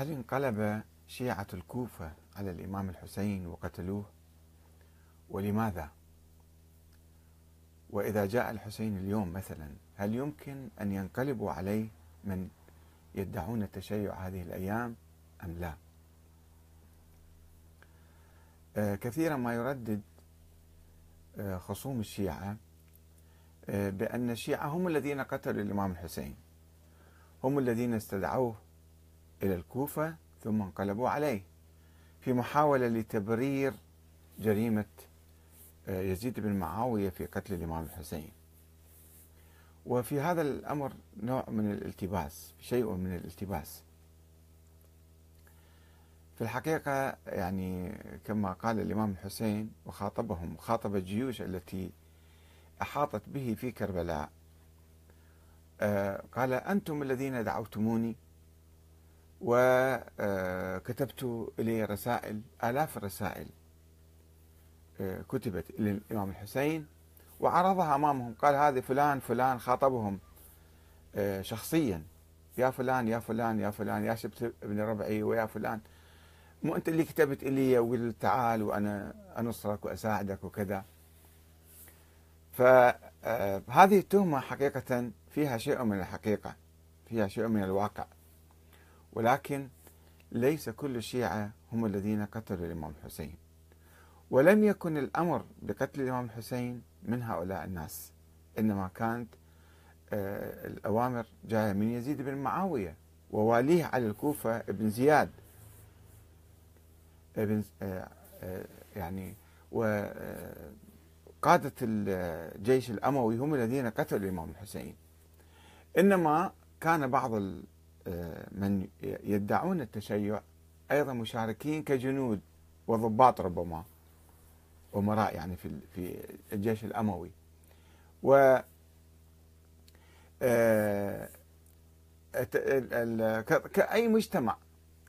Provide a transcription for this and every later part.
هل انقلب شيعة الكوفة على الإمام الحسين وقتلوه؟ ولماذا؟ وإذا جاء الحسين اليوم مثلا هل يمكن أن ينقلبوا عليه من يدعون التشيع هذه الأيام أم لا؟ آه، كثيرا ما يردد آه، خصوم الشيعة آه، بأن الشيعة هم الذين قتلوا الإمام الحسين هم الذين استدعوه إلى الكوفة ثم انقلبوا عليه في محاولة لتبرير جريمة آه، يزيد بن معاوية في قتل الإمام الحسين. وفي هذا الأمر نوع من الالتباس شيء من الالتباس. في الحقيقة يعني كما قال الإمام الحسين وخاطبهم خاطب الجيوش التي أحاطت به في كربلاء آه، قال أنتم الذين دعوتموني وكتبت إلي رسائل آلاف الرسائل آه، كتبت إلى الإمام الحسين وعرضها أمامهم. قال هذه فلان فلان خاطبهم آه، شخصيا. يا فلان يا فلان يا فلان يا شبت ابن ربعي ويا فلان. مو أنت اللي كتبت إلي وقلت تعال وأنا أنصرك وأساعدك وكذا. فهذه التهمة حقيقة فيها شيء من الحقيقة فيها شيء من الواقع. ولكن ليس كل الشيعة هم الذين قتلوا الإمام الحسين. ولم يكن الأمر بقتل الإمام الحسين من هؤلاء الناس إنما كانت آه، الأوامر جاية من يزيد بن معاوية وواليه على الكوفة ابن زياد. ابن آه، آه، يعني وقادة الجيش الأموي هم الذين قتلوا الإمام الحسين. إنما كان بعض من يدعون التشيع أيضا مشاركين كجنود وضباط ربما أمراء يعني في في الجيش الأموي. و آه، كأي مجتمع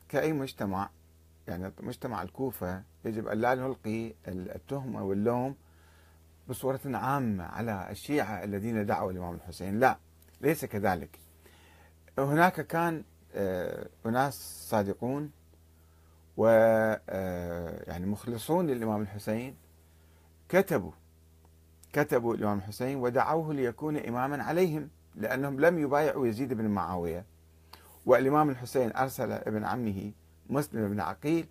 كأي مجتمع يعني مجتمع الكوفة يجب أن لا نلقي التهمة واللوم بصورة عامة على الشيعة الذين دعوا الإمام الحسين. لا ليس كذلك. هناك كان آه، أناس صادقون و آه، يعني مخلصون للإمام الحسين. كتبوا كتبوا الإمام الحسين ودعوه ليكون إماما عليهم لأنهم لم يبايعوا يزيد بن معاوية. والإمام الحسين أرسل ابن عمه مسلم بن عقيل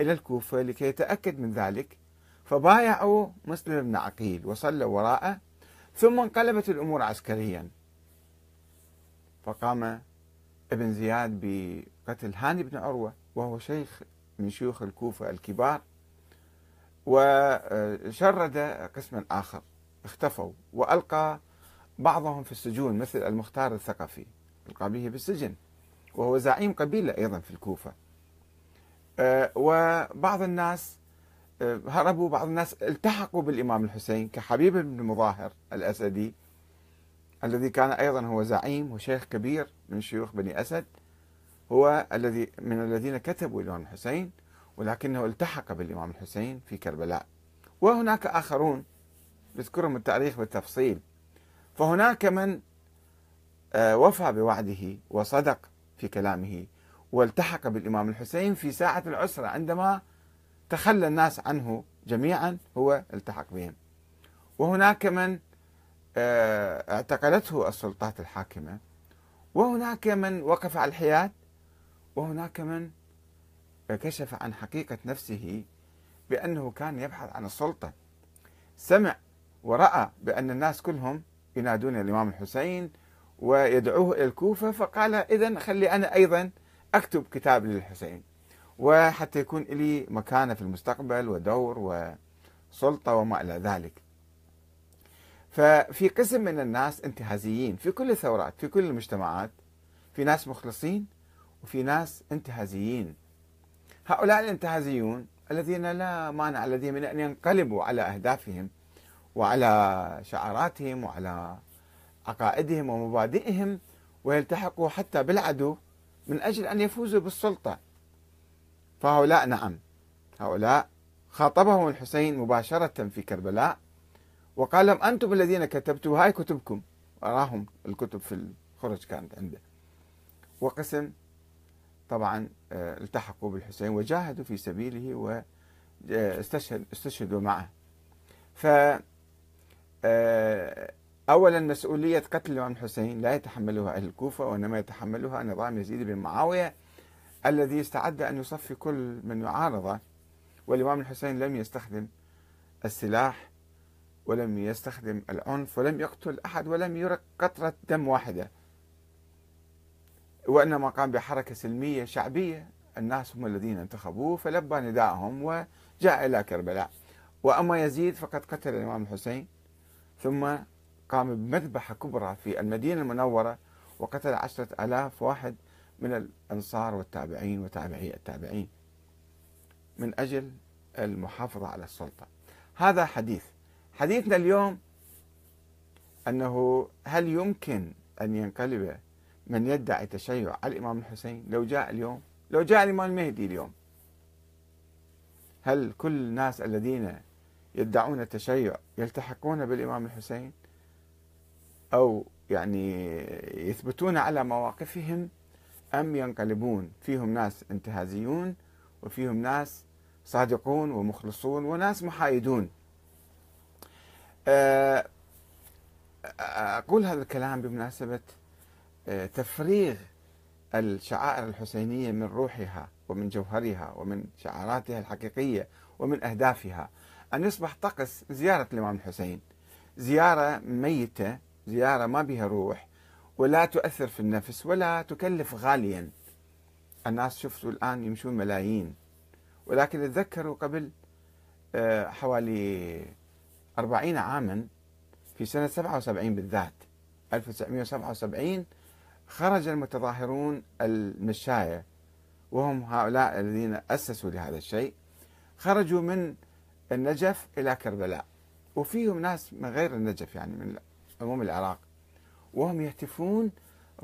إلى الكوفة لكي يتأكد من ذلك. فبايعوا مسلم بن عقيل وصلوا وراءه ثم انقلبت الأمور عسكريا. فقام ابن زياد بقتل هاني بن عروة وهو شيخ من شيوخ الكوفة الكبار وشرد قسما آخر اختفوا وألقى بعضهم في السجون مثل المختار الثقفي ألقى به بالسجن وهو زعيم قبيلة أيضا في الكوفة. وبعض الناس هربوا بعض الناس التحقوا بالإمام الحسين كحبيب بن مظاهر الأسدي الذي كان أيضا هو زعيم وشيخ كبير من شيوخ بني أسد هو الذي من الذين كتبوا الإمام الحسين ولكنه التحق بالإمام الحسين في كربلاء. وهناك آخرون يذكرهم التاريخ بالتفصيل. فهناك من آه، وفى بوعده وصدق في كلامه والتحق بالإمام الحسين في ساعة العسرة عندما تخلى الناس عنه جميعا هو التحق بهم. وهناك من اعتقلته السلطات الحاكمة. وهناك من وقف على الحياد وهناك من كشف عن حقيقة نفسه بأنه كان يبحث عن السلطة. سمع ورأى بأن الناس كلهم ينادون الإمام الحسين ويدعوه إلى الكوفة فقال إذا خلي أنا أيضا أكتب كتاب للحسين. وحتى يكون لي مكانة في المستقبل ودور وسلطة وما إلى ذلك. ففي قسم من الناس انتهازيين في كل الثورات في كل المجتمعات في ناس مخلصين وفي ناس انتهازيين. هؤلاء الانتهازيون الذين لا مانع لديهم من أن ينقلبوا على أهدافهم وعلى شعاراتهم وعلى عقائدهم ومبادئهم ويلتحقوا حتى بالعدو من أجل أن يفوزوا بالسلطة. فهؤلاء نعم هؤلاء خاطبهم الحسين مباشرة في كربلاء وقال لهم أنتم الذين كتبتوا هاي كتبكم. أراهم الكتب في الخرج كانت عنده. وقسم طبعا آه، التحقوا بالحسين وجاهدوا في سبيله واستشهد استشهدوا معه. ف آه، اولا مسؤولية قتل الإمام الحسين لا يتحملها أهل الكوفة وإنما يتحملها نظام يزيد بن معاوية الذي استعد أن يصفي كل من يعارضه. والإمام الحسين لم يستخدم السلاح ولم يستخدم العنف ولم يقتل أحد ولم يرق قطرة دم واحدة. وإنما قام بحركة سلمية شعبية. الناس هم الذين انتخبوه فلبى نداءهم وجاء إلى كربلاء. وأما يزيد فقد قتل الإمام الحسين ثم قام بمذبحة كبرى في المدينة المنورة وقتل عشرة ألاف واحد من الأنصار والتابعين وتابعي التابعين من أجل المحافظة على السلطة. هذا حديث حديثنا اليوم أنه هل يمكن أن ينقلب من يدعي تشيع على الإمام الحسين؟ لو جاء اليوم لو جاء الإمام المهدي اليوم هل كل الناس الذين يدعون التشيع يلتحقون بالإمام الحسين؟ أو يعني يثبتون على مواقفهم؟ أم ينقلبون؟ فيهم ناس انتهازيون وفيهم ناس صادقون ومخلصون وناس محايدون. أقول هذا الكلام بمناسبة آه، تفريغ الشعائر الحسينية من روحها ومن جوهرها ومن شعاراتها الحقيقية ومن أهدافها. أن يصبح طقس زيارة الإمام الحسين. زيارة ميتة زيارة ما بها روح ولا تؤثر في النفس ولا تكلف غاليا. الناس شفتوا الآن يمشون ملايين. ولكن تذكروا قبل آه، حوالي أربعين عاما في سنة 77 بالذات. 1977 خرج المتظاهرون المشاية وهم هؤلاء الذين أسسوا لهذا الشيء خرجوا من النجف إلى كربلاء. وفيهم ناس من غير النجف يعني من عموم العراق. وهم يهتفون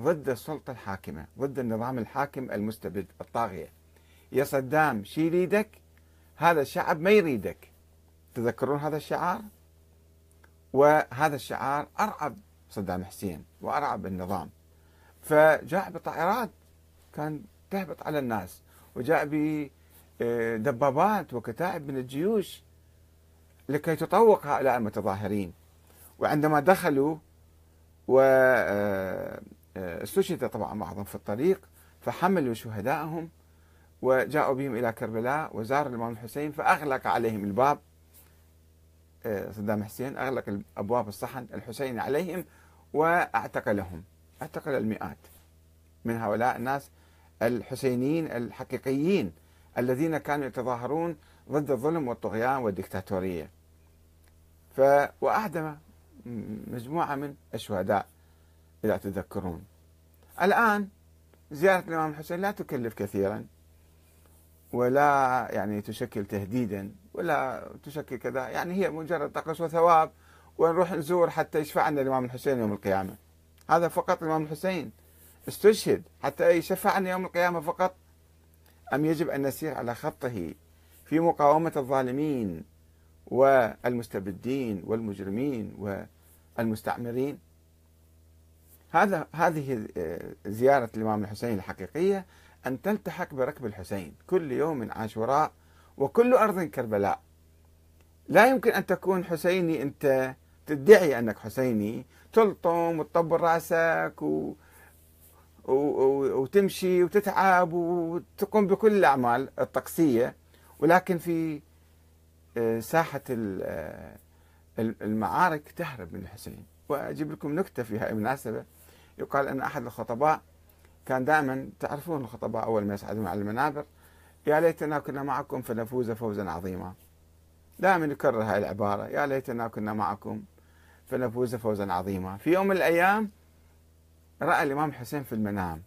ضد السلطة الحاكمة ضد النظام الحاكم المستبد الطاغية. يا صدام شيل يدك هذا الشعب ما يريدك. تذكرون هذا الشعار؟ وهذا الشعار أرعب صدام حسين وأرعب النظام. فجاء بطائرات كان تهبط على الناس وجاء بدبابات وكتائب من الجيوش لكي تطوق هؤلاء المتظاهرين. وعندما دخلوا واستشهد آه، طبعا بعضهم في الطريق فحملوا شهدائهم وجاءوا بهم إلى كربلاء وزار الإمام الحسين فأغلق عليهم الباب. آه، صدام حسين أغلق أبواب الصحن الحسين عليهم وأعتقلهم. اعتقل المئات من هؤلاء الناس الحسينيين الحقيقيين الذين كانوا يتظاهرون ضد الظلم والطغيان والدكتاتورية. ف وأعدم مجموعة من الشهداء إذا تذكرون. الآن زيارة الإمام الحسين لا تكلف كثيرا ولا يعني تشكل تهديدا ولا تشكل كذا. يعني هي مجرد طقس وثواب ونروح نزور حتى يشفع لنا الإمام الحسين يوم القيامة. هذا فقط الإمام الحسين. استشهد حتى يشفع عنا يوم القيامة فقط. أم يجب أن نسير على خطه في مقاومة الظالمين والمستبدين والمجرمين والمستعمرين؟ هذا هذه زيارة الإمام الحسين الحقيقية أن تلتحق بركب الحسين. كل يوم عاشوراء وكل أرض كربلاء. لا يمكن أن تكون حسيني أنت تدعي أنك حسيني. تلطم وتطبر رأسك و... و... و... وتمشي وتتعب وتقوم بكل الأعمال الطقسية. ولكن في آه، ساحة آه، المعارك تهرب من الحسين. وأجيب لكم نكتة في هذه المناسبة يقال أن أحد الخطباء كان دائما تعرفون الخطباء أول ما يصعدون على المنابر؟ يا ليتنا كنا معكم فنفوز فوزا عظيما. دائما يكرر هذه العبارة. يا ليتنا كنا معكم فنفوز فوزا عظيما. في يوم من الأيام رأى الإمام الحسين في المنام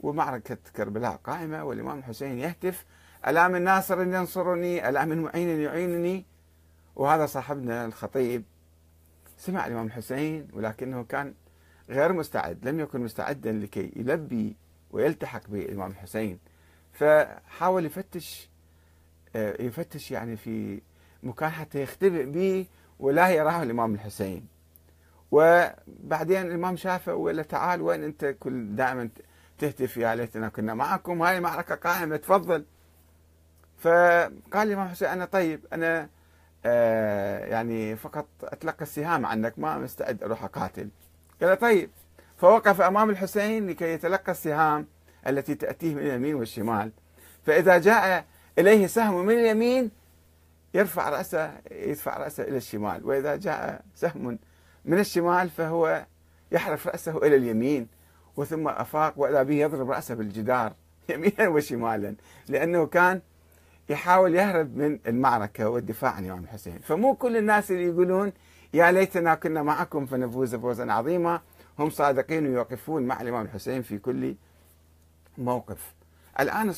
ومعركة كربلاء قائمة والإمام الحسين يهتف ألا من ناصر ينصرني؟ ألا من معين يعينني؟ وهذا صاحبنا الخطيب سمع الإمام الحسين ولكنه كان غير مستعد لم يكن مستعدا لكي يلبي ويلتحق بالإمام الحسين فحاول يفتش آه، يفتش يعني في مكان حتى يختبئ به ولا يراه الإمام الحسين. وبعدين الإمام شافه ولا تعال وين أنت؟ كل دائما تهتف يا ليتنا كنا معكم هاي المعركة قائمة تفضل. فقال الإمام حسين أنا طيب أنا آه يعني فقط أتلقى السهام عنك ما مستعد أروح أقاتل. قال طيب. فوقف أمام الحسين لكي يتلقى السهام. التي تأتيه من اليمين والشمال. فإذا جاء إليه سهم من اليمين يرفع رأسه يدفع رأسه إلى الشمال. وإذا جاء سهم من الشمال فهو يحرف رأسه إلى اليمين وثم أفاق وإذا به يضرب رأسه بالجدار يمينا وشمالا. لأنه كان يحاول يهرب من المعركة والدفاع عن الإمام الحسين. فمو كل الناس اللي يقولون يا ليتنا كنا معكم فنفوز فوزا عظيما. هم صادقين ويوقفون مع الإمام الحسين في كل موقف. الآن